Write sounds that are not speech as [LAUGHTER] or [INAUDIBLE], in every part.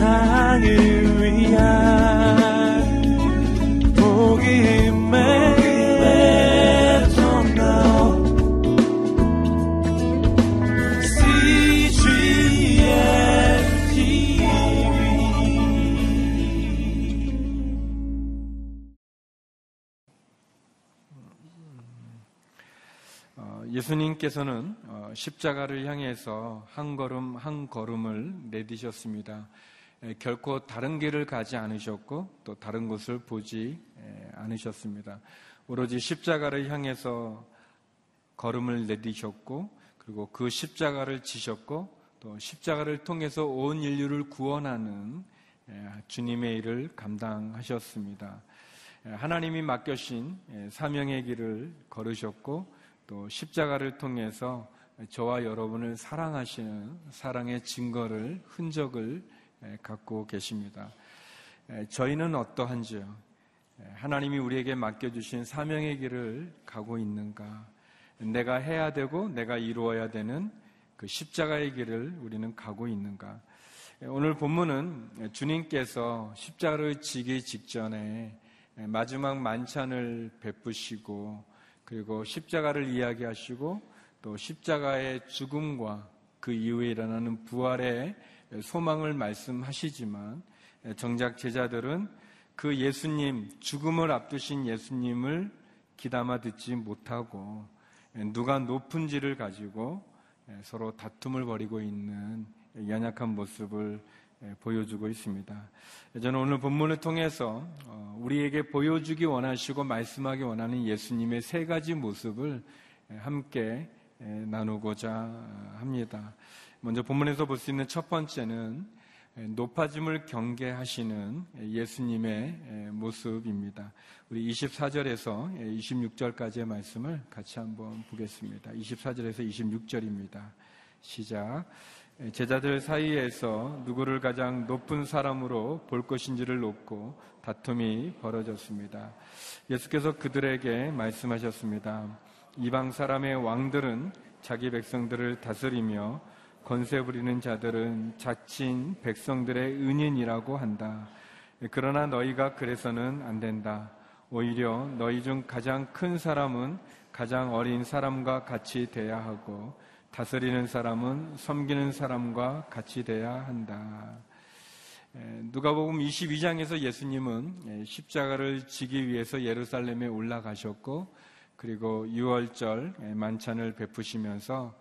세상을 위한 복음의 예수님께서는 어, 십자가를 향해서 한 걸음 한 걸음을 내디셨습니다. 결코 다른 길을 가지 않으셨고 또 다른 곳을 보지 않으셨습니다. 오로지 십자가를 향해서 걸음을 내디셨고 그리고 그 십자가를 지셨고 또 십자가를 통해서 온 인류를 구원하는 주님의 일을 감당하셨습니다. 하나님이 맡겨신 사명의 길을 걸으셨고 또 십자가를 통해서 저와 여러분을 사랑하시는 사랑의 증거를 흔적을 갖고 계십니다. 저희는 어떠한지요? 하나님이 우리에게 맡겨주신 사명의 길을 가고 있는가? 내가 해야 되고 내가 이루어야 되는 그 십자가의 길을 우리는 가고 있는가? 오늘 본문은 주님께서 십자가를 지기 직전에 마지막 만찬을 베푸시고 그리고 십자가를 이야기하시고 또 십자가의 죽음과 그 이후에 일어나는 부활의 소망을 말씀하시지만 정작 제자들은 그 예수님, 죽음을 앞두신 예수님을 기담아 듣지 못하고 누가 높은지를 가지고 서로 다툼을 벌이고 있는 연약한 모습을 예, 보여주고 있습니다. 저는 오늘 본문을 통해서 어, 우리에게 보여주기 원하시고 말씀하기 원하는 예수님의 세 가지 모습을 예, 함께 예, 나누고자 합니다. 먼저 본문에서 볼 수 있는 첫 번째는 높아짐을 경계하시는 예수님의 모습입니다. 우리 24절에서 26절까지의 말씀을 같이 한번 보겠습니다. 24절에서 26절입니다. 시작. 제자들 사이에서 누구를 가장 높은 사람으로 볼 것인지를 놓고 다툼이 벌어졌습니다. 예수께서 그들에게 말씀하셨습니다. 이방 사람의 왕들은 자기 백성들을 다스리며 권세 부리는 자들은 자친 백성들의 은인이라고 한다. 그러나 너희가 그래서는 안 된다. 오히려 너희 중 가장 큰 사람은 가장 어린 사람과 같이 돼야 하고 다스리는 사람은 섬기는 사람과 같이 돼야 한다. 누가복음 22장에서 예수님은 십자가를 지기 위해서 예루살렘에 올라가셨고 그리고 6월절 만찬을 베푸시면서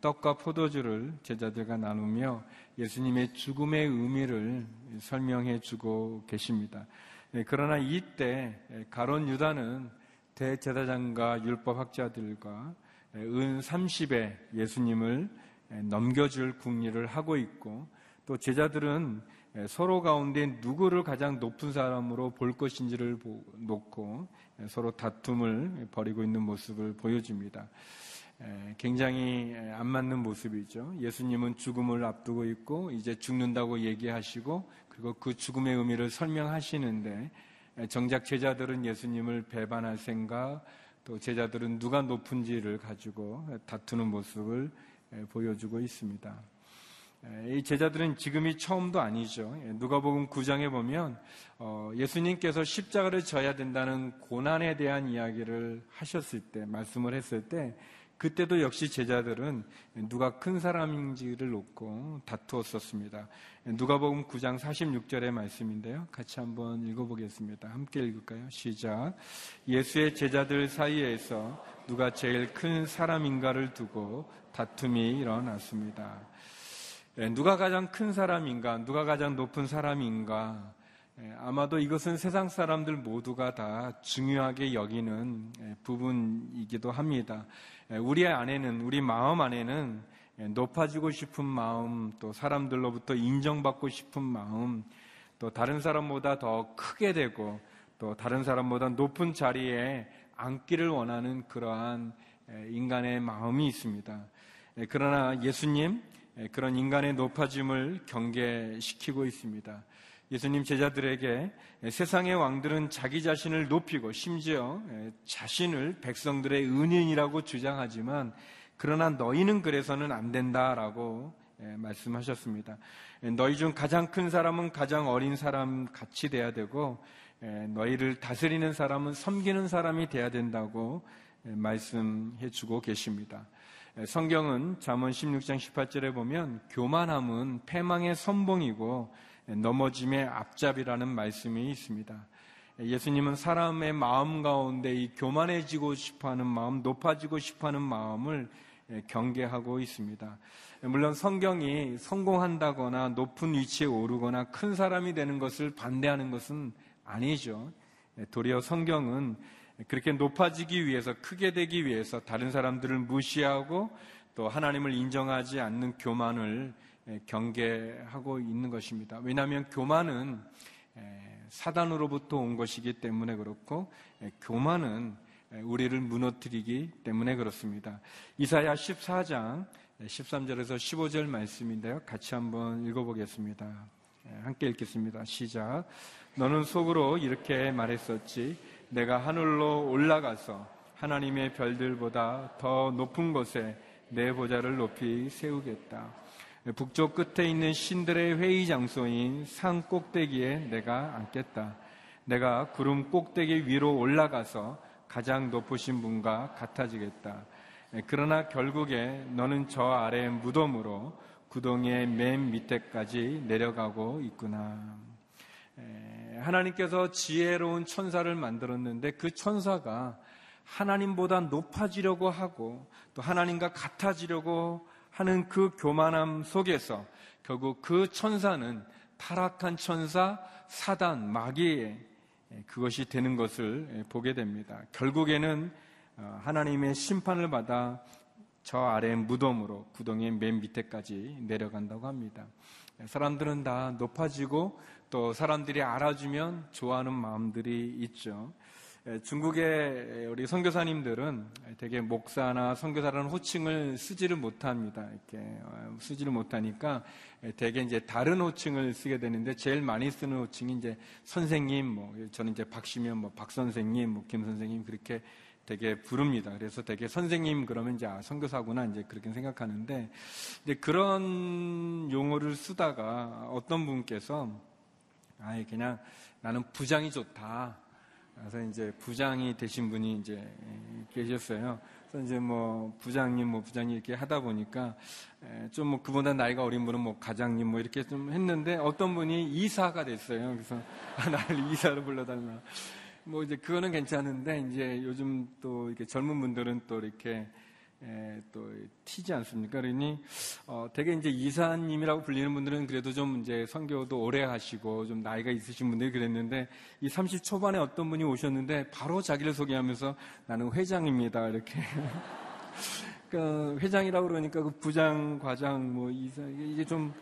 떡과 포도주를 제자들과 나누며 예수님의 죽음의 의미를 설명해 주고 계십니다. 그러나 이때 가론 유다는 대제사장과 율법학자들과 은 30에 예수님을 넘겨줄 궁리를 하고 있고 또 제자들은 서로 가운데 누구를 가장 높은 사람으로 볼 것인지를 놓고 서로 다툼을 벌이고 있는 모습을 보여줍니다. 굉장히 안 맞는 모습이죠. 예수님은 죽음을 앞두고 있고 이제 죽는다고 얘기하시고 그리고 그 죽음의 의미를 설명하시는데 정작 제자들은 예수님을 배반할 생각, 또 제자들은 누가 높은지를 가지고 다투는 모습을 보여주고 있습니다. 이 제자들은 지금이 처음도 아니죠. 누가복음 9장에 보면 어, 예수님께서 십자가를 져야 된다는 고난에 대한 이야기를 하셨을 때, 말씀을 했을 때 그때도 역시 제자들은 누가 큰 사람인지를 놓고 다투었었습니다. 누가복음 9장 46절의 말씀인데요. 같이 한번 읽어보겠습니다. 함께 읽을까요? 시작. 예수의 제자들 사이에서 누가 제일 큰 사람인가를 두고 다툼이 일어났습니다. 예, 누가 가장 큰 사람인가? 누가 가장 높은 사람인가? 예, 아마도 이것은 세상 사람들 모두가 다 중요하게 여기는 예, 부분이기도 합니다. 예, 우리 안에는, 우리 마음 안에는 높아지고 싶은 마음, 또 사람들로부터 인정받고 싶은 마음, 또 다른 사람보다 더 크게 되고, 또 다른 사람보다 높은 자리에 앉기를 원하는 그러한 인간의 마음이 있습니다. 그러나 예수님, 그런 인간의 높아짐을 경계시키고 있습니다. 예수님 제자들에게 세상의 왕들은 자기 자신을 높이고 심지어 자신을 백성들의 은인이라고 주장하지만 그러나 너희는 그래서는 안 된다라고 예, 말씀하셨습니다. 예, 너희 중 가장 큰 사람은 가장 어린 사람 같이 돼야 되고 예, 너희를 다스리는 사람은 섬기는 사람이 돼야 된다고 말씀해 주고 계십니다. 성경은 잠언 16장 18절에 보면 교만함은 패망의 선봉이고 넘어짐의 앞잡이라는 말씀이 있습니다. 예수님은 사람의 마음 가운데 이 교만해지고 싶어 하는 마음, 높아지고 싶어 하는 마음을 경계하고 있습니다. 물론 성경이 성공한다거나 높은 위치에 오르거나 큰 사람이 되는 것을 반대하는 것은 아니죠. 도리어 성경은 그렇게 높아지기 위해서, 크게 되기 위해서 다른 사람들을 무시하고 또 하나님을 인정하지 않는 교만을 경계하고 있는 것입니다. 왜냐하면 교만은 사단으로부터 온 것이기 때문에 그렇고 교만은 우리를 무너뜨리기 때문에 그렇습니다. 이사야 14장 13절에서 15절 말씀인데요. 같이 한번 읽어보겠습니다. 함께 읽겠습니다. 시작. 너는 속으로 이렇게 말했었지. 내가 하늘로 올라가서 하나님의 별들보다 더 높은 곳에 내 보좌를 높이 세우겠다. 북쪽 끝에 있는 신들의 회의 장소인 산 꼭대기에 내가 앉겠다. 내가 구름 꼭대기 위로 올라가서 가장 높으신 분과 같아지겠다. 그러나 결국에 너는 저 아래 무덤으로 구덩이의 맨 밑에까지 내려가고 있구나. 하나님께서 지혜로운 천사를 만들었는데 그 천사가 하나님보다 높아지려고 하고 또 하나님과 같아지려고 하는 그 교만함 속에서 결국 그 천사는 타락한 천사, 사단, 마귀의 그것이 되는 것을 보게 됩니다. 결국에는 어, 하나님의 심판을 받아 저 아래 무덤으로 구덩이 맨 밑에까지 내려간다고 합니다. 사람들은 다 높아지고 또 사람들이 알아주면 좋아하는 마음들이 있죠. 예, 중국의 우리 선교사님들은 되게 목사나 선교사라는 호칭을 쓰지를 못합니다. 이렇게 어, 쓰지를 못하니까 되게 이제 다른 호칭을 쓰게 되는데 제일 많이 쓰는 호칭이 이제 선생님, 뭐 저는 이제 박시면 뭐 박 선생님, 뭐 김 선생님 그렇게 되게 부릅니다. 그래서 되게 선생님 그러면 이제 아, 선교사구나 이제 그렇게 생각하는데 이제 그런 용어를 쓰다가 어떤 분께서 아예 그냥 나는 부장이 좋다. 그래서 이제 부장이 되신 분이 이제 계셨어요. 그래서 이제 뭐 부장님 뭐 부장님 이렇게 하다 보니까 좀 뭐 그보다 나이가 어린 분은 뭐 가장님 뭐 이렇게 좀 했는데 어떤 분이 이사가 됐어요. 그래서 [LAUGHS] 아, 나를 이사로 불러달라. 뭐 이제 그거는 괜찮은데 이제 요즘 또 이렇게 젊은 분들은 또 이렇게 에, 또 튀지 않습니까? 그러니 어, 되게 이제 이사님이라고 불리는 분들은 그래도 좀 이제 선교도 오래 하시고 좀 나이가 있으신 분들이 그랬는데 이 30 초반에 어떤 분이 오셨는데 바로 자기를 소개하면서 나는 회장입니다 이렇게. [LAUGHS] 그 회장이라고 그러니까 그 부장, 과장, 뭐 이사 이게 좀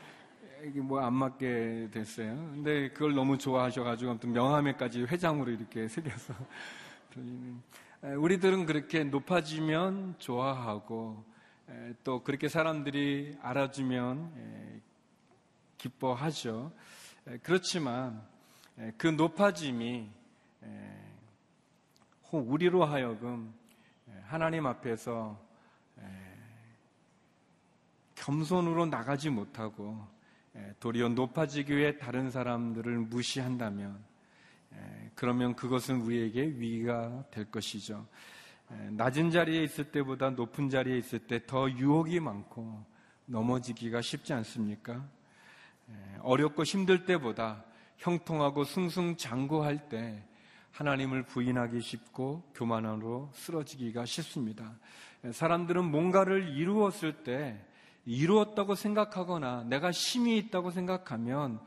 이게 뭐 안 맞게 됐어요. 근데 그걸 너무 좋아하셔가지고 아무튼 명함에까지 회장으로 이렇게 새겨서 [LAUGHS] 돌리는. 우리들은 그렇게 높아지면 좋아하고 또 그렇게 사람들이 알아주면 기뻐하죠. 그렇지만 그 높아짐이 우리로 하여금 하나님 앞에서 겸손으로 나가지 못하고 도리어 높아지기 위해 다른 사람들을 무시한다면 그러면 그것은 우리에게 위기가 될 것이죠. 낮은 자리에 있을 때보다 높은 자리에 있을 때 더 유혹이 많고 넘어지기가 쉽지 않습니까? 어렵고 힘들 때보다 형통하고 승승장구할 때 하나님을 부인하기 쉽고 교만으로 쓰러지기가 쉽습니다. 사람들은 뭔가를 이루었을 때 이루었다고 생각하거나 내가 힘이 있다고 생각하면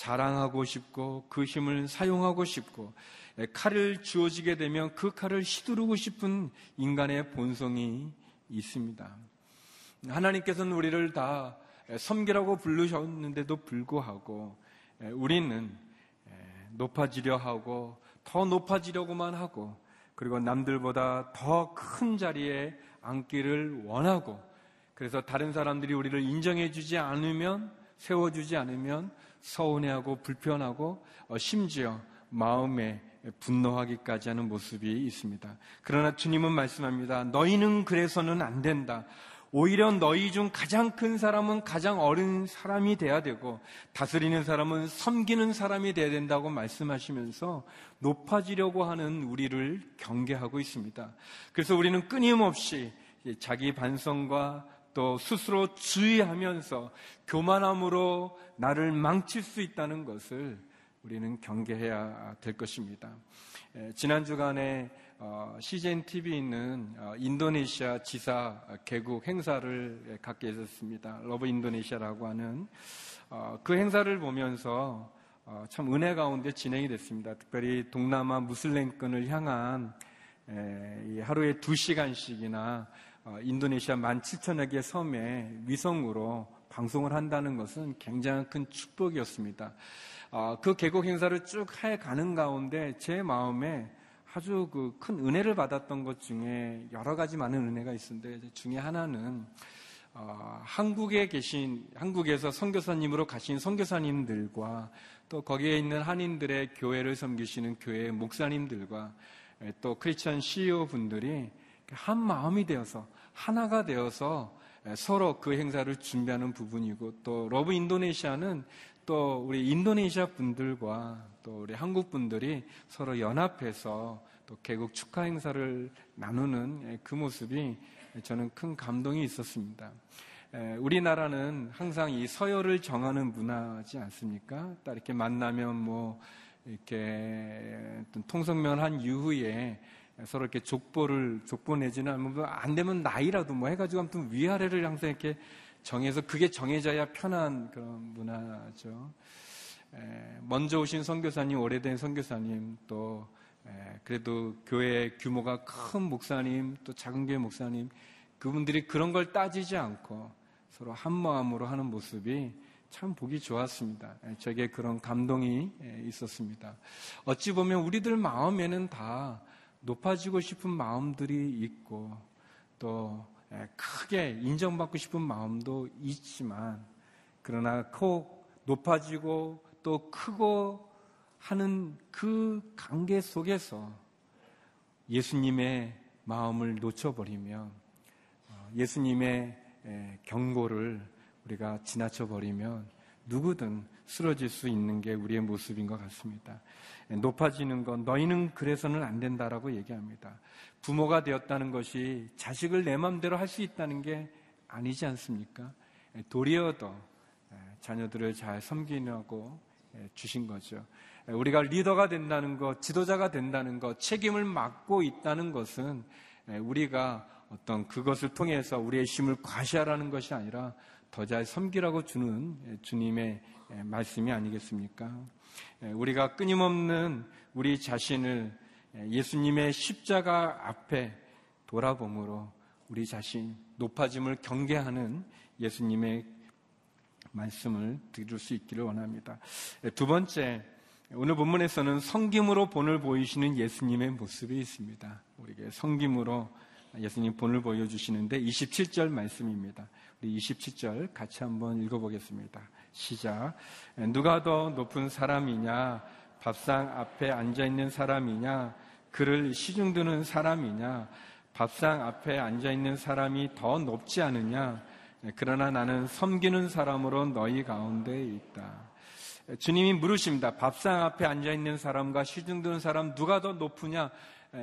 자랑하고 싶고 그 힘을 사용하고 싶고 예, 칼을 주어지게 되면 그 칼을 휘두르고 싶은 인간의 본성이 있습니다. 하나님께서는 우리를 다 섬기라고 부르셨는데도 불구하고 예, 우리는 예, 높아지려 하고 더 높아지려고만 하고 그리고 남들보다 더 큰 자리에 앉기를 원하고 그래서 다른 사람들이 우리를 인정해 주지 않으면 세워 주지 않으면 서운해하고 불편하고 어, 심지어 마음에 분노하기까지 하는 모습이 있습니다. 그러나 주님은 말씀합니다. 너희는 그래서는 안 된다. 오히려 너희 중 가장 큰 사람은 가장 어린 사람이 돼야 되고 다스리는 사람은 섬기는 사람이 돼야 된다고 말씀하시면서 높아지려고 하는 우리를 경계하고 있습니다. 그래서 우리는 끊임없이 자기 반성과 또 스스로 주의하면서 교만함으로 나를 망칠 수 있다는 것을 우리는 경계해야 될 것입니다. 지난 주간에 어, CGN TV에 있는 어, 인도네시아 지사 개국 행사를 갖게 됐습니다. Love Indonesia라고 하는 어, 그 행사를 보면서 참 은혜 가운데 진행이 됐습니다. 특별히 동남아 무슬림권을 향한 하루에 두 시간씩이나 인도네시아 만 7천여 개 섬에 위성으로 방송을 한다는 것은 굉장히 큰 축복이었습니다. 그 개국 행사를 쭉 해 가는 가운데 제 마음에 아주 그 큰 은혜를 받았던 것 중에 여러 가지 많은 은혜가 있었는데 중에 하나는 어, 한국에 계신 한국에서 선교사님으로 가신 선교사님들과 또 거기에 있는 한인들의 교회를 섬기시는 교회 목사님들과 또 크리스천 CEO 분들이 한 마음이 되어서 하나가 되어서 서로 그 행사를 준비하는 부분이고 또 Love Indonesia는 또 우리 인도네시아 분들과 또 우리 한국 분들이 서로 연합해서 또 개국 축하 행사를 나누는 그 모습이 저는 큰 감동이 있었습니다. 우리나라는 항상 이 서열을 정하는 문화지 않습니까? 딱 이렇게 만나면 뭐 이렇게 통성면 한 이후에 서로 이렇게 족보를 족보 내지는 뭐 안 되면 나이라도 뭐 해가지고 아무튼 위아래를 항상 이렇게 정해서 그게 정해져야 편한 그런 문화죠. 먼저 오신 선교사님, 오래된 선교사님, 또 그래도 교회 규모가 큰 목사님, 또 작은 교회 목사님, 그분들이 그런 걸 따지지 않고 서로 한 마음으로 하는 모습이 참 보기 좋았습니다. 저에게 그런 감동이 있었습니다. 어찌 보면 우리들 마음에는 다 높아지고 싶은 마음들이 있고 또 예, 크게 인정받고 싶은 마음도 있지만 그러나 꼭 높아지고 또 크고 하는 그 관계 속에서 예수님의 마음을 놓쳐버리면 어, 예수님의 예, 경고를 우리가 지나쳐버리면 누구든 쓰러질 수 있는 게 우리의 모습인 것 같습니다. 예, 높아지는 건 너희는 그래서는 안 된다라고 얘기합니다. 부모가 되었다는 것이 자식을 내 마음대로 할 수 있다는 게 아니지 않습니까? 예, 도리어도 예, 자녀들을 잘 섬기려고 주신 거죠. 우리가 리더가 된다는 것, 지도자가 된다는 것, 책임을 맡고 있다는 것은 우리가 어떤 그것을 통해서 우리의 힘을 과시하라는 것이 아니라 더 잘 섬기라고 주는 주님의 말씀이 아니겠습니까? 우리가 끊임없는 우리 자신을 예수님의 십자가 앞에 돌아봄으로 우리 자신 높아짐을 경계하는 예수님의 말씀을 들을 수 있기를 원합니다. 두 번째, 오늘 본문에서는 성김으로 본을 보이시는 예수님의 모습이 있습니다. 우리에게 성김으로 예수님 본을 보여주시는데 27절 말씀입니다. 우리 27절 같이 한번 읽어보겠습니다. 시작. 누가 더 높은 사람이냐? 밥상 앞에 앉아 있는 사람이냐? 그를 시중드는 사람이냐? 밥상 앞에 앉아 있는 사람이 더 높지 않으냐? 그러나 나는 섬기는 사람으로 너희 가운데 있다. 주님이 물으십니다. 밥상 앞에 앉아 있는 사람과 시중드는 사람 누가 더 높으냐?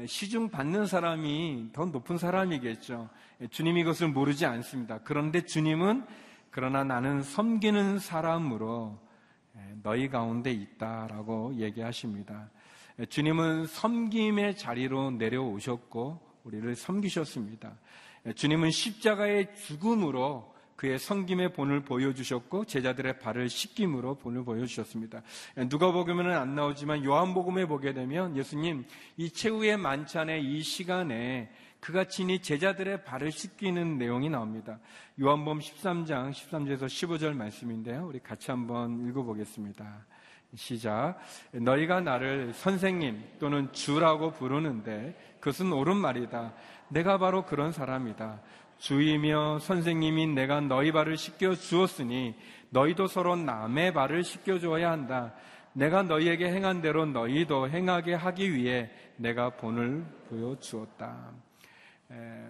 시중 받는 사람이 더 높은 사람이겠죠. 주님이 그것을 모르지 않습니다. 그런데 주님은 그러나 나는 섬기는 사람으로 너희 가운데 있다라고 얘기하십니다. 주님은 섬김의 자리로 내려오셨고 우리를 섬기셨습니다. 주님은 십자가의 죽음으로 그의 성김의 본을 보여주셨고 제자들의 발을 씻김으로 본을 보여주셨습니다. 누가 보기에는 안 나오지만 요한복음에 보게 되면 예수님 이 최후의 만찬의 이 시간에 그가 친히 제자들의 발을 씻기는 내용이 나옵니다. 요한복음 13장 13절에서 15절 말씀인데요. 우리 같이 한번 읽어보겠습니다. 시작. 너희가 나를 선생님 또는 주라고 부르는데 그것은 옳은 말이다. 내가 바로 그런 사람이다. 주이며 선생님인 내가 너희 발을 씻겨 주었으니 너희도 서로 남의 발을 씻겨 주어야 한다. 내가 너희에게 행한 대로 너희도 행하게 하기 위해 내가 본을 보여 주었다.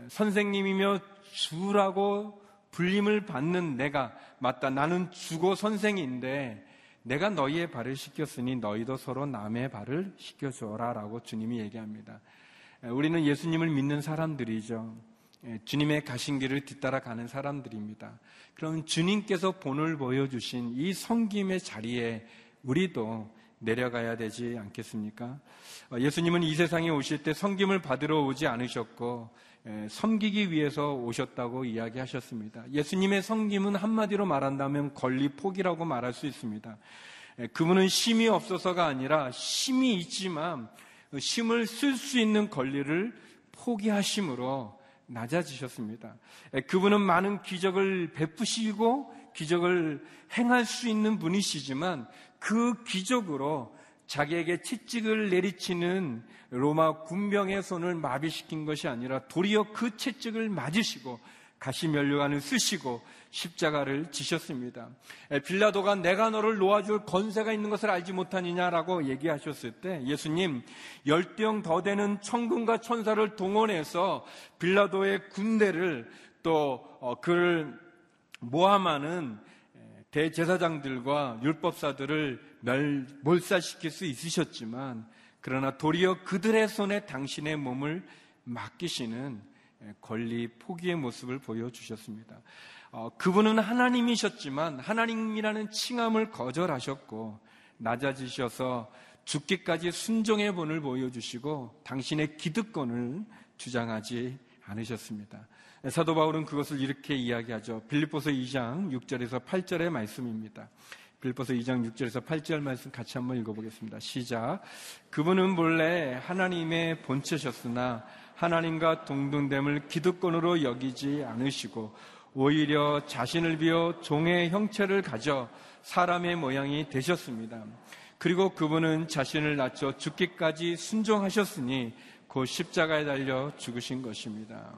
선생님이며 주라고 불림을 받는 내가 맞다. 나는 주고 선생인데 내가 너희의 발을 씻겼으니 너희도 서로 남의 발을 씻겨 줘라라고 주님이 얘기합니다. 우리는 예수님을 믿는 사람들이죠. 주님의 가신 길을 뒤따라 가는 사람들입니다. 그럼 주님께서 본을 보여주신 이 성김의 자리에 우리도 내려가야 되지 않겠습니까? 예수님은 이 세상에 오실 때 성김을 받으러 오지 않으셨고 섬기기 위해서 오셨다고 이야기하셨습니다. 예수님의 성김은 한마디로 말한다면 권리 포기라고 말할 수 있습니다. 그분은 심이 없어서가 아니라 심이 있지만 심을 쓸 수 있는 권리를 포기하심으로 낮아지셨습니다. 그분은 많은 기적을 베푸시고 기적을 행할 수 있는 분이시지만 그 기적으로 자기에게 채찍을 내리치는 로마 군병의 손을 마비시킨 것이 아니라 도리어 그 채찍을 맞으시고 가시면류관을 쓰시고 십자가를 지셨습니다. 빌라도가 내가 너를 놓아줄 건세가 있는 것을 알지 못하느냐라고 얘기하셨을 때 예수님 열병 더 되는 천군과 천사를 동원해서 빌라도의 군대를 또 어, 그를 모함하는 대제사장들과 율법사들을 몰살시킬 수 있으셨지만 그러나 도리어 그들의 손에 당신의 몸을 맡기시는 권리 포기의 모습을 보여주셨습니다. 어, 그분은 하나님이셨지만 하나님이라는 칭함을 거절하셨고 낮아지셔서 죽기까지 순종의 본을 보여주시고 당신의 기득권을 주장하지 않으셨습니다. 사도 바울은 그것을 이렇게 이야기하죠. 빌립보서 2장 6절에서 8절의 말씀입니다. 빌보서 2장 6절에서 8절 말씀 같이 한번 읽어보겠습니다. 시작. 그분은 본래 하나님의 본체셨으나 하나님과 동등됨을 기득권으로 여기지 않으시고 오히려 자신을 비워 종의 형체를 가져 사람의 모양이 되셨습니다. 그리고 그분은 자신을 낮춰 죽기까지 순종하셨으니 곧 십자가에 달려 죽으신 것입니다.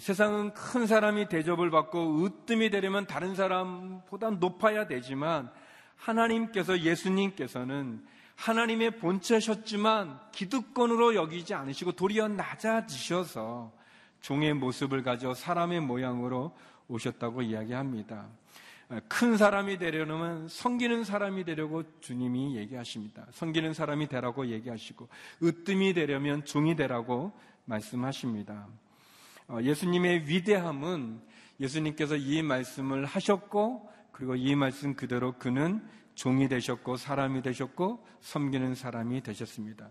세상은 큰 사람이 대접을 받고 으뜸이 되려면 다른 사람보다 높아야 되지만 하나님께서 예수님께서는 하나님의 본체셨지만 기득권으로 여기지 않으시고 도리어 낮아지셔서 종의 모습을 가져 사람의 모양으로 오셨다고 이야기합니다. 큰 사람이 되려면 섬기는 사람이 되려고 주님이 얘기하십니다. 섬기는 사람이 되라고 얘기하시고 으뜸이 되려면 종이 되라고 말씀하십니다. 어, 예수님의 위대함은 예수님께서 이 말씀을 하셨고 그리고 이 말씀 그대로 그는 종이 되셨고 사람이 되셨고 섬기는 사람이 되셨습니다.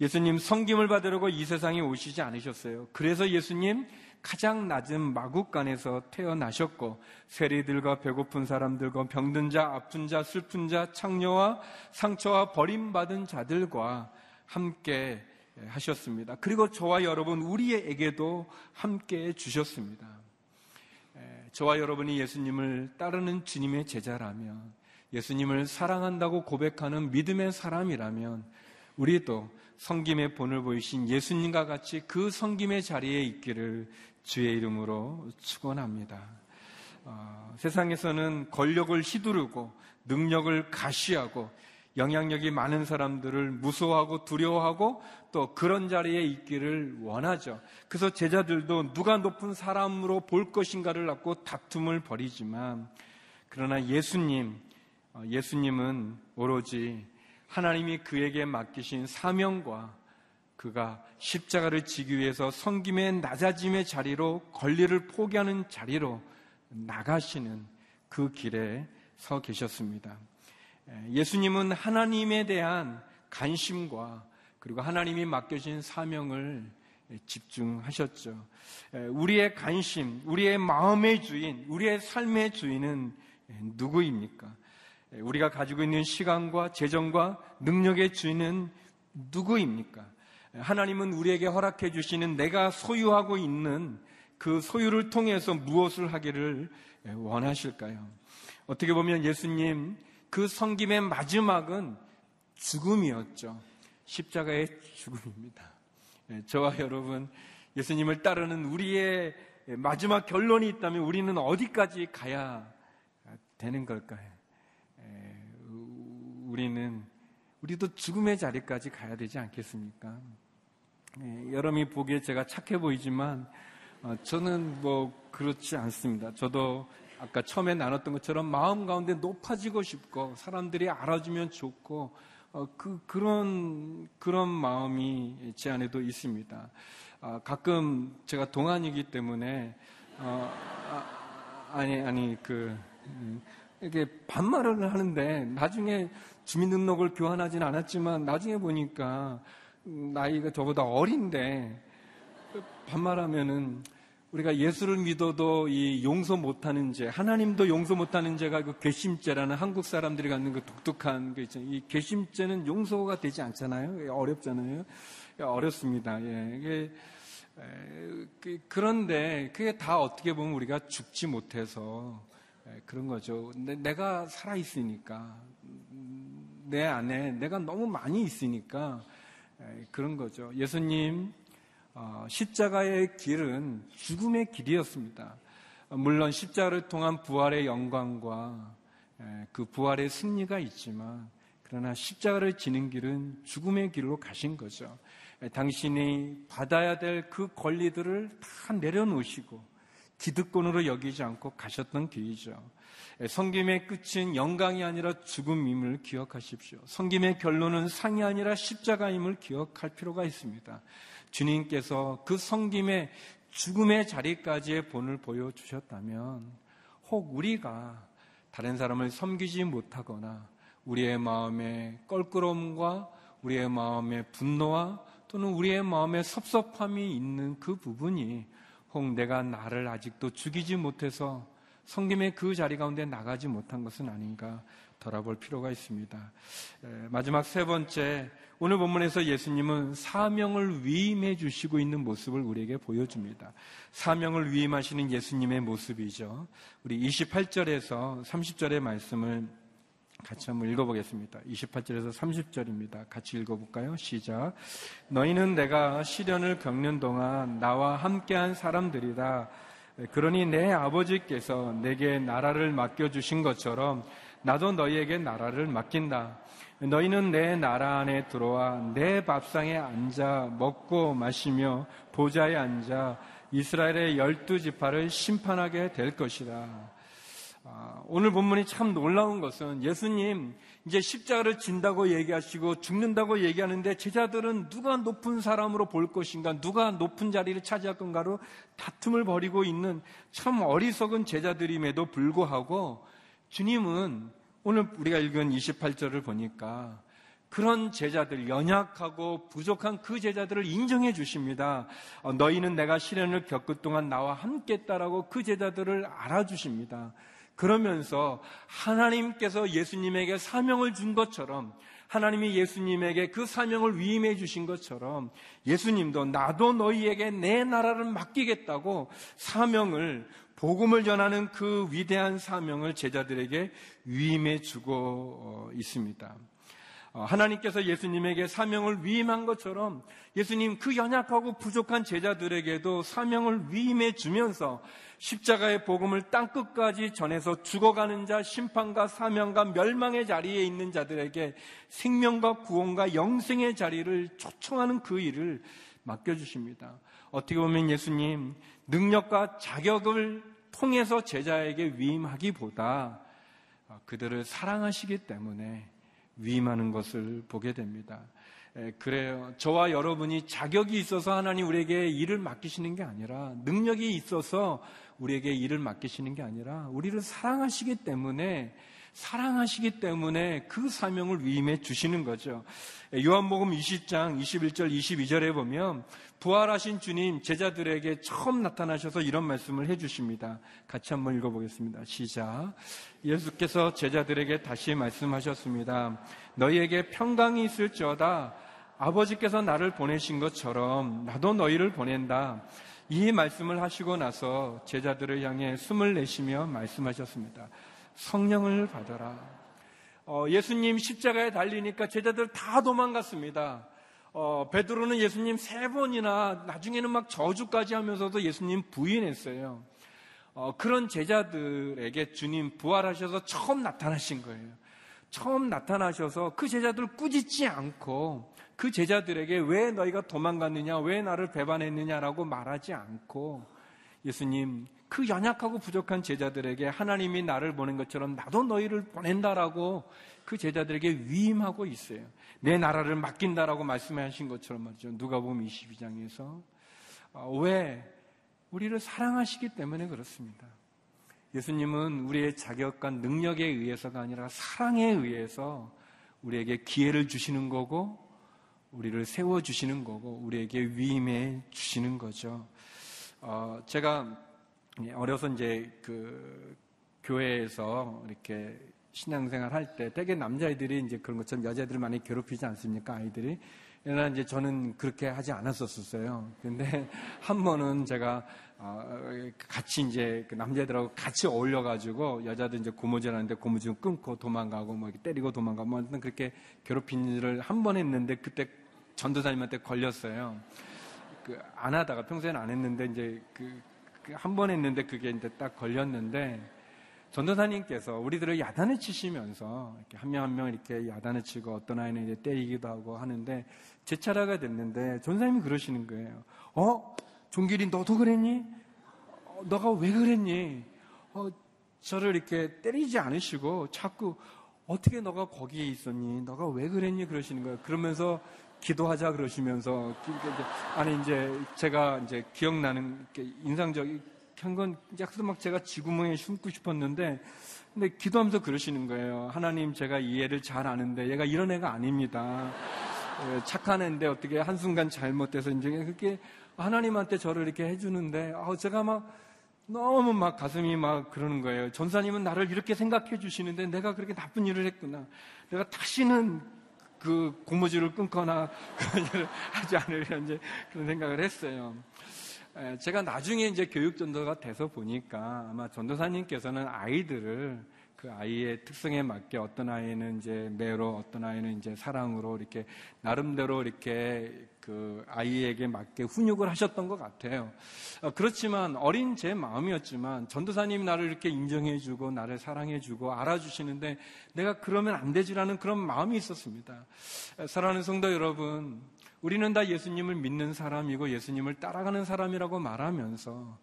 예수님 성김을 받으려고 이 세상에 오시지 않으셨어요. 그래서 예수님 가장 낮은 마국간에서 태어나셨고 세리들과 배고픈 사람들과 병든 자, 아픈 자, 슬픈 자, 창녀와 상처와 버림받은 자들과 함께 하셨습니다. 그리고 저와 여러분 우리에게도 함께 주셨습니다. 저와 여러분이 예수님을 따르는 주님의 제자라면 예수님을 사랑한다고 고백하는 믿음의 사람이라면 우리도 성김의 본을 보이신 예수님과 같이 그 성김의 자리에 있기를 주의 이름으로 축원합니다. 어, 세상에서는 권력을 휘두르고 능력을 가시하고 영향력이 많은 사람들을 무서워하고 두려워하고 또 그런 자리에 있기를 원하죠. 그래서 제자들도 누가 높은 사람으로 볼 것인가를 갖고 다툼을 벌이지만 그러나 예수님, 어, 예수님은 오로지 하나님이 그에게 맡기신 사명과 그가 십자가를 지기 위해서 성김의 낮아짐의 자리로 권리를 포기하는 자리로 나가시는 그 길에 서 계셨습니다. 예수님은 하나님에 대한 관심과 그리고 하나님이 맡겨진 사명을 집중하셨죠. 우리의 관심, 우리의 마음의 주인, 우리의 삶의 주인은 누구입니까? 우리가 가지고 있는 시간과 재정과 능력의 주인은 누구입니까? 하나님은 우리에게 허락해 주시는 내가 소유하고 있는 그 소유를 통해서 무엇을 하기를 원하실까요? 어떻게 보면 예수님 그 성김의 마지막은 죽음이었죠. 십자가의 죽음입니다. 예, 저와 여러분, 예수님을 따르는 우리의 마지막 결론이 있다면 우리는 어디까지 가야 되는 걸까요? 예, 우리는, 우리도 죽음의 자리까지 가야 되지 않겠습니까? 예, 여러분이 보기에 제가 착해 보이지만 어, 저는 뭐 그렇지 않습니다. 저도 아까 처음에 나눴던 것처럼 마음 가운데 높아지고 싶고 사람들이 알아주면 좋고 어, 그 그런 그런 마음이 제 안에도 있습니다. 아, 가끔 제가 동안이기 때문에 어, 아, 니 아니 그 음, 이렇게 반말을 하는데 나중에 주민등록을 교환하진 않았지만 나중에 보니까 나이가 저보다 어린데 반말하면은 우리가 예수를 믿어도 이 용서 못하는 죄, 하나님도 용서 못하는 죄가 그 괘씸죄라는 한국 사람들이 갖는 그 독특한 게 있잖아요. 이 괘씸죄는 용서가 되지 않잖아요. 어렵잖아요. 어렵습니다. 예. 이게 그, 그런데 그게 다 어떻게 보면 우리가 죽지 못해서 그런 거죠. 내가 살아 있으니까 내 안에 내가 너무 많이 있으니까 그런 거죠. 예수님 어, 십자가의 길은 죽음의 길이었습니다. 물론 십자가를 통한 부활의 영광과 그 부활의 승리가 있지만 그러나 십자가를 지는 길은 죽음의 길로 가신 거죠. 당신이 받아야 될 그 권리들을 다 내려놓으시고 기득권으로 여기지 않고 가셨던 길이죠. 성김의 끝은 영광이 아니라 죽음임을 기억하십시오. 성김의 결론은 상이 아니라 십자가임을 기억할 필요가 있습니다. 주님께서 그 성김의 죽음의 자리까지의 본을 보여주셨다면 혹 우리가 다른 사람을 섬기지 못하거나 우리의 마음의 껄끄러움과 우리의 마음의 분노와 또는 우리의 마음의 섭섭함이 있는 그 부분이 혹 내가 나를 아직도 죽이지 못해서 성김의 그 자리 가운데 나가지 못한 것은 아닌가 돌아볼 필요가 있습니다. 마지막 세 번째, 오늘 본문에서 예수님은 사명을 위임해 주시고 있는 모습을 우리에게 보여줍니다. 사명을 위임하시는 예수님의 모습이죠. 우리 28절에서 30절의 말씀을 같이 한번 읽어보겠습니다. 28절에서 30절입니다. 같이 읽어볼까요? 시작. 너희는 내가 시련을 겪는 동안 나와 함께한 사람들이다. 그러니 내 아버지께서 내게 나라를 맡겨주신 것처럼 나도 너희에게 나라를 맡긴다. 너희는 내 나라 안에 들어와 내 밥상에 앉아 먹고 마시며 보좌에 앉아 이스라엘의 열두 지파를 심판하게 될 것이다. 아, 오늘 본문이 참 놀라운 것은 예수님 이제 십자가를 진다고 얘기하시고 죽는다고 얘기하는데 제자들은 누가 높은 사람으로 볼 것인가, 누가 높은 자리를 차지할 건가로 다툼을 벌이고 있는 참 어리석은 제자들임에도 불구하고 주님은 오늘 우리가 읽은 28절을 보니까 그런 제자들, 연약하고 부족한 그 제자들을 인정해 주십니다. 어, 너희는 내가 시련을 겪을 동안 나와 함께 했다라고 그 제자들을 알아주십니다. 그러면서 하나님께서 예수님에게 사명을 준 것처럼 하나님이 예수님에게 그 사명을 위임해 주신 것처럼 예수님도 나도 너희에게 내 나라를 맡기겠다고 사명을 복음을 전하는 그 위대한 사명을 제자들에게 위임해 주고 어, 있습니다. 어, 하나님께서 예수님에게 사명을 위임한 것처럼 예수님 그 연약하고 부족한 제자들에게도 사명을 위임해 주면서 십자가의 복음을 땅 끝까지 전해서 죽어가는 자, 심판과 사명과 멸망의 자리에 있는 자들에게 생명과 구원과 영생의 자리를 초청하는 그 일을 맡겨주십니다. 어떻게 보면 예수님 능력과 자격을 통해서 제자에게 위임하기보다 그들을 사랑하시기 때문에 위임하는 것을 보게 됩니다. 그래요. 저와 여러분이 자격이 있어서 하나님 우리에게 일을 맡기시는 게 아니라 능력이 있어서 우리에게 일을 맡기시는 게 아니라 우리를 사랑하시기 때문에 사랑하시기 때문에 그 사명을 위임해 주시는 거죠. 요한복음 20장 21절 22절에 보면 부활하신 주님 제자들에게 처음 나타나셔서 이런 말씀을 해 주십니다. 같이 한번 읽어 보겠습니다. 시작. 예수께서 제자들에게 다시 말씀하셨습니다. 너희에게 평강이 있을지어다 아버지께서 나를 보내신 것처럼 나도 너희를 보낸다. 이 말씀을 하시고 나서 제자들을 향해 숨을 내쉬며 말씀하셨습니다. 성령을 받아라. 어, 예수님 십자가에 달리니까 제자들 다 도망갔습니다. 어, 베드로는 예수님 세 번이나 나중에는 막 저주까지 하면서도 예수님 부인했어요. 어, 그런 제자들에게 주님 부활하셔서 처음 나타나신 거예요. 처음 나타나셔서 그 제자들 꾸짖지 않고 그 제자들에게 왜 너희가 도망갔느냐, 왜 나를 배반했느냐라고 말하지 않고 예수님 그 연약하고 부족한 제자들에게 하나님이 나를 보낸 것처럼 나도 너희를 보낸다라고 그 제자들에게 위임하고 있어요. 내 나라를 맡긴다라고 말씀하신 것처럼 말이죠. 누가 보면 22장에서 어, 왜 우리를 사랑하시기 때문에 그렇습니다. 예수님은 우리의 자격과 능력에 의해서가 아니라 사랑에 의해서 우리에게 기회를 주시는 거고 우리를 세워 주시는 거고 우리에게 위임해 주시는 거죠. 어, 제가 어려서 이제 그 교회에서 이렇게 신앙생활 할때 되게 남자아이들이 이제 그런 것처럼 여자들을 많이 괴롭히지 않습니까? 아이들이. 그러나 이제 저는 그렇게 하지 않았었어요. 근데 [LAUGHS] 한 번은 제가 어, 같이 이제 그 남자들하고 같이 어울려가지고 여자들 이제 고무줄 하는데 고무줄 끊고 도망가고 뭐 때리고 도망가고 뭐 그렇게 괴롭힌 일을 한 번 했는데 그때 전도사님한테 걸렸어요. 그 안 하다가 평소에는 안 했는데 이제 그 한번 그 했는데 그게 이제 딱 걸렸는데 전도사님께서 우리들을 야단을 치시면서 이렇게 한 명 한 명 이렇게 야단을 치고 어떤 아이는 이제 때리기도 하고 하는데 제 차례가 됐는데 전사님이 그러시는 거예요. 어? 종길이 너도 그랬니? 어, 너가 왜 그랬니? 어, 저를 이렇게 때리지 않으시고 자꾸 어떻게 너가 거기에 있었니? 너가 왜 그랬니? 그러시는 거예요. 그러면서 기도하자 그러시면서 아니 이제 제가 이제 기억나는 인상적인 건 약속 막 제가 지구멍에 숨고 싶었는데 근데 기도하면서 그러시는 거예요. 하나님 제가 이 애를 잘 아는데 얘가 이런 애가 아닙니다. 예, 착한 애인데 어떻게 한순간 잘못돼서 이제 그렇게 하나님한테 저를 이렇게 해주는데 아, 제가 막 너무 막 가슴이 막 그러는 거예요. 전사님은 나를 이렇게 생각해 주시는데 내가 그렇게 나쁜 일을 했구나. 내가 다시는 그 고무줄을 끊거나 [LAUGHS] 그런 일을 하지 않으려 이제 그런 생각을 했어요. 제가 나중에 이제 교육 전도가 돼서 보니까 아마 전도사님께서는 아이들을 그 아이의 특성에 맞게 어떤 아이는 이제 매로, 어떤 아이는 이제 사랑으로 이렇게 나름대로 이렇게 그 아이에게 맞게 훈육을 하셨던 것 같아요. 어, 그렇지만 어린 제 마음이었지만 전도사님이 나를 이렇게 인정해주고 나를 사랑해주고 알아주시는데 내가 그러면 안 되지라는 그런 마음이 있었습니다. 사랑하는 성도 여러분, 우리는 다 예수님을 믿는 사람이고 예수님을 따라가는 사람이라고 말하면서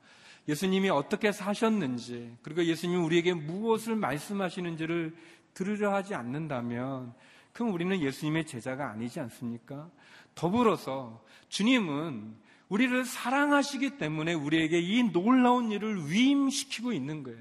예수님이 어떻게 사셨는지, 그리고 예수님이 우리에게 무엇을 말씀하시는지를 들으려 하지 않는다면, 그럼 우리는 예수님의 제자가 아니지 않습니까? 더불어서 주님은 우리를 사랑하시기 때문에 우리에게 이 놀라운 일을 위임시키고 있는 거예요.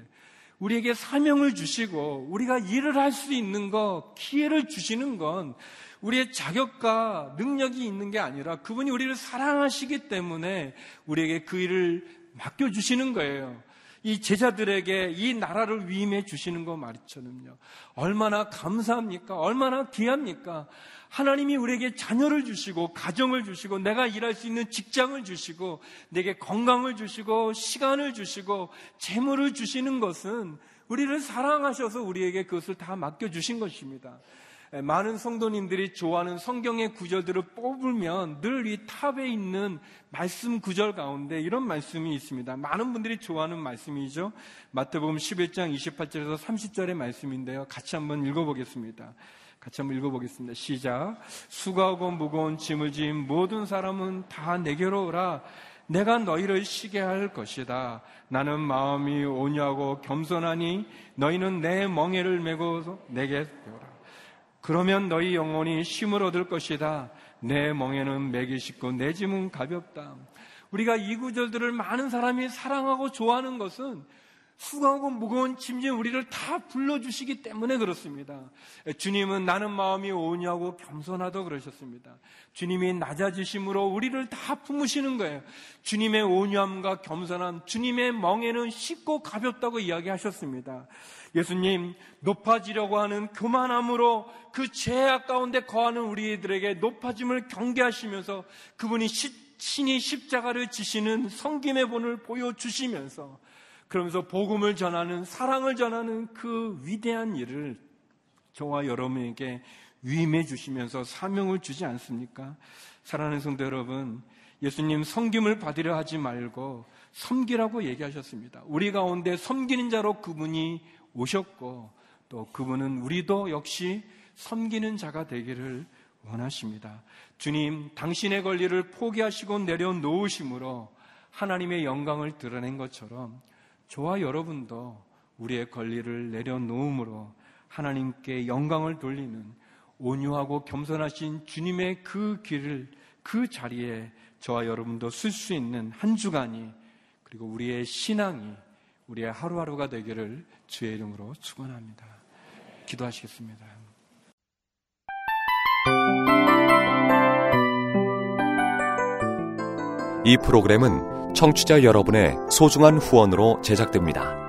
우리에게 사명을 주시고 우리가 일을 할 수 있는 것, 기회를 주시는 건 우리의 자격과 능력이 있는 게 아니라 그분이 우리를 사랑하시기 때문에 우리에게 그 일을 맡겨주시는 거예요. 이 제자들에게 이 나라를 위임해 주시는 거 말처럼요. 얼마나 감사합니까? 얼마나 귀합니까? 하나님이 우리에게 자녀를 주시고, 가정을 주시고, 내가 일할 수 있는 직장을 주시고, 내게 건강을 주시고, 시간을 주시고, 재물을 주시는 것은 우리를 사랑하셔서 우리에게 그것을 다 맡겨주신 것입니다. 많은 성도님들이 좋아하는 성경의 구절들을 뽑으면 늘 이 탑에 있는 말씀 구절 가운데 이런 말씀이 있습니다. 많은 분들이 좋아하는 말씀이죠. 마태복음 11장 28절에서 30절의 말씀인데요. 같이 한번 읽어보겠습니다. 같이 한번 읽어보겠습니다. 시작. 수고하고 무거운 짐을 지은 모든 사람은 다 내게로 오라. 내가 너희를 쉬게 할 것이다. 나는 마음이 온유하고 겸손하니 너희는 내 멍에를 메고 내게 배우라. 그러면 너희 영혼이 쉼을 얻을 것이다. 내 멍에는 맥이 쉽고 내 짐은 가볍다. 우리가 이 구절들을 많은 사람이 사랑하고 좋아하는 것은 수고하고 무거운 짐진 우리를 다 불러주시기 때문에 그렇습니다. 주님은 나는 마음이 오냐고 겸손하다 그러셨습니다. 주님이 낮아지심으로 우리를 다 품으시는 거예요. 주님의 온유함과 겸손함, 주님의 멍에는 쉽고 가볍다고 이야기하셨습니다. 예수님 높아지려고 하는 교만함으로 그 죄악 가운데 거하는 우리들에게 높아짐을 경계하시면서 그분이 신이 십자가를 지시는 성김의 본을 보여주시면서 그러면서 복음을 전하는 사랑을 전하는 그 위대한 일을 저와 여러분에게 위임해 주시면서 사명을 주지 않습니까? 사랑하는 성도 여러분, 예수님 성김을 받으려 하지 말고 섬기라고 얘기하셨습니다. 우리 가운데 섬기는 자로 그분이 오셨고 또 그분은 우리도 역시 섬기는 자가 되기를 원하십니다. 주님, 당신의 권리를 포기하시고 내려놓으심으로 하나님의 영광을 드러낸 것처럼 저와 여러분도 우리의 권리를 내려놓음으로 하나님께 영광을 돌리는 온유하고 겸손하신 주님의 그 길을 그 자리에 저와 여러분도 쓸 수 있는 한 주간이 그리고 우리의 신앙이 우리의 하루하루가 되기를 주의 이름으로 축원합니다. 기도하시겠습니다. 이 프로그램은 청취자 여러분의 소중한 후원으로 제작됩니다.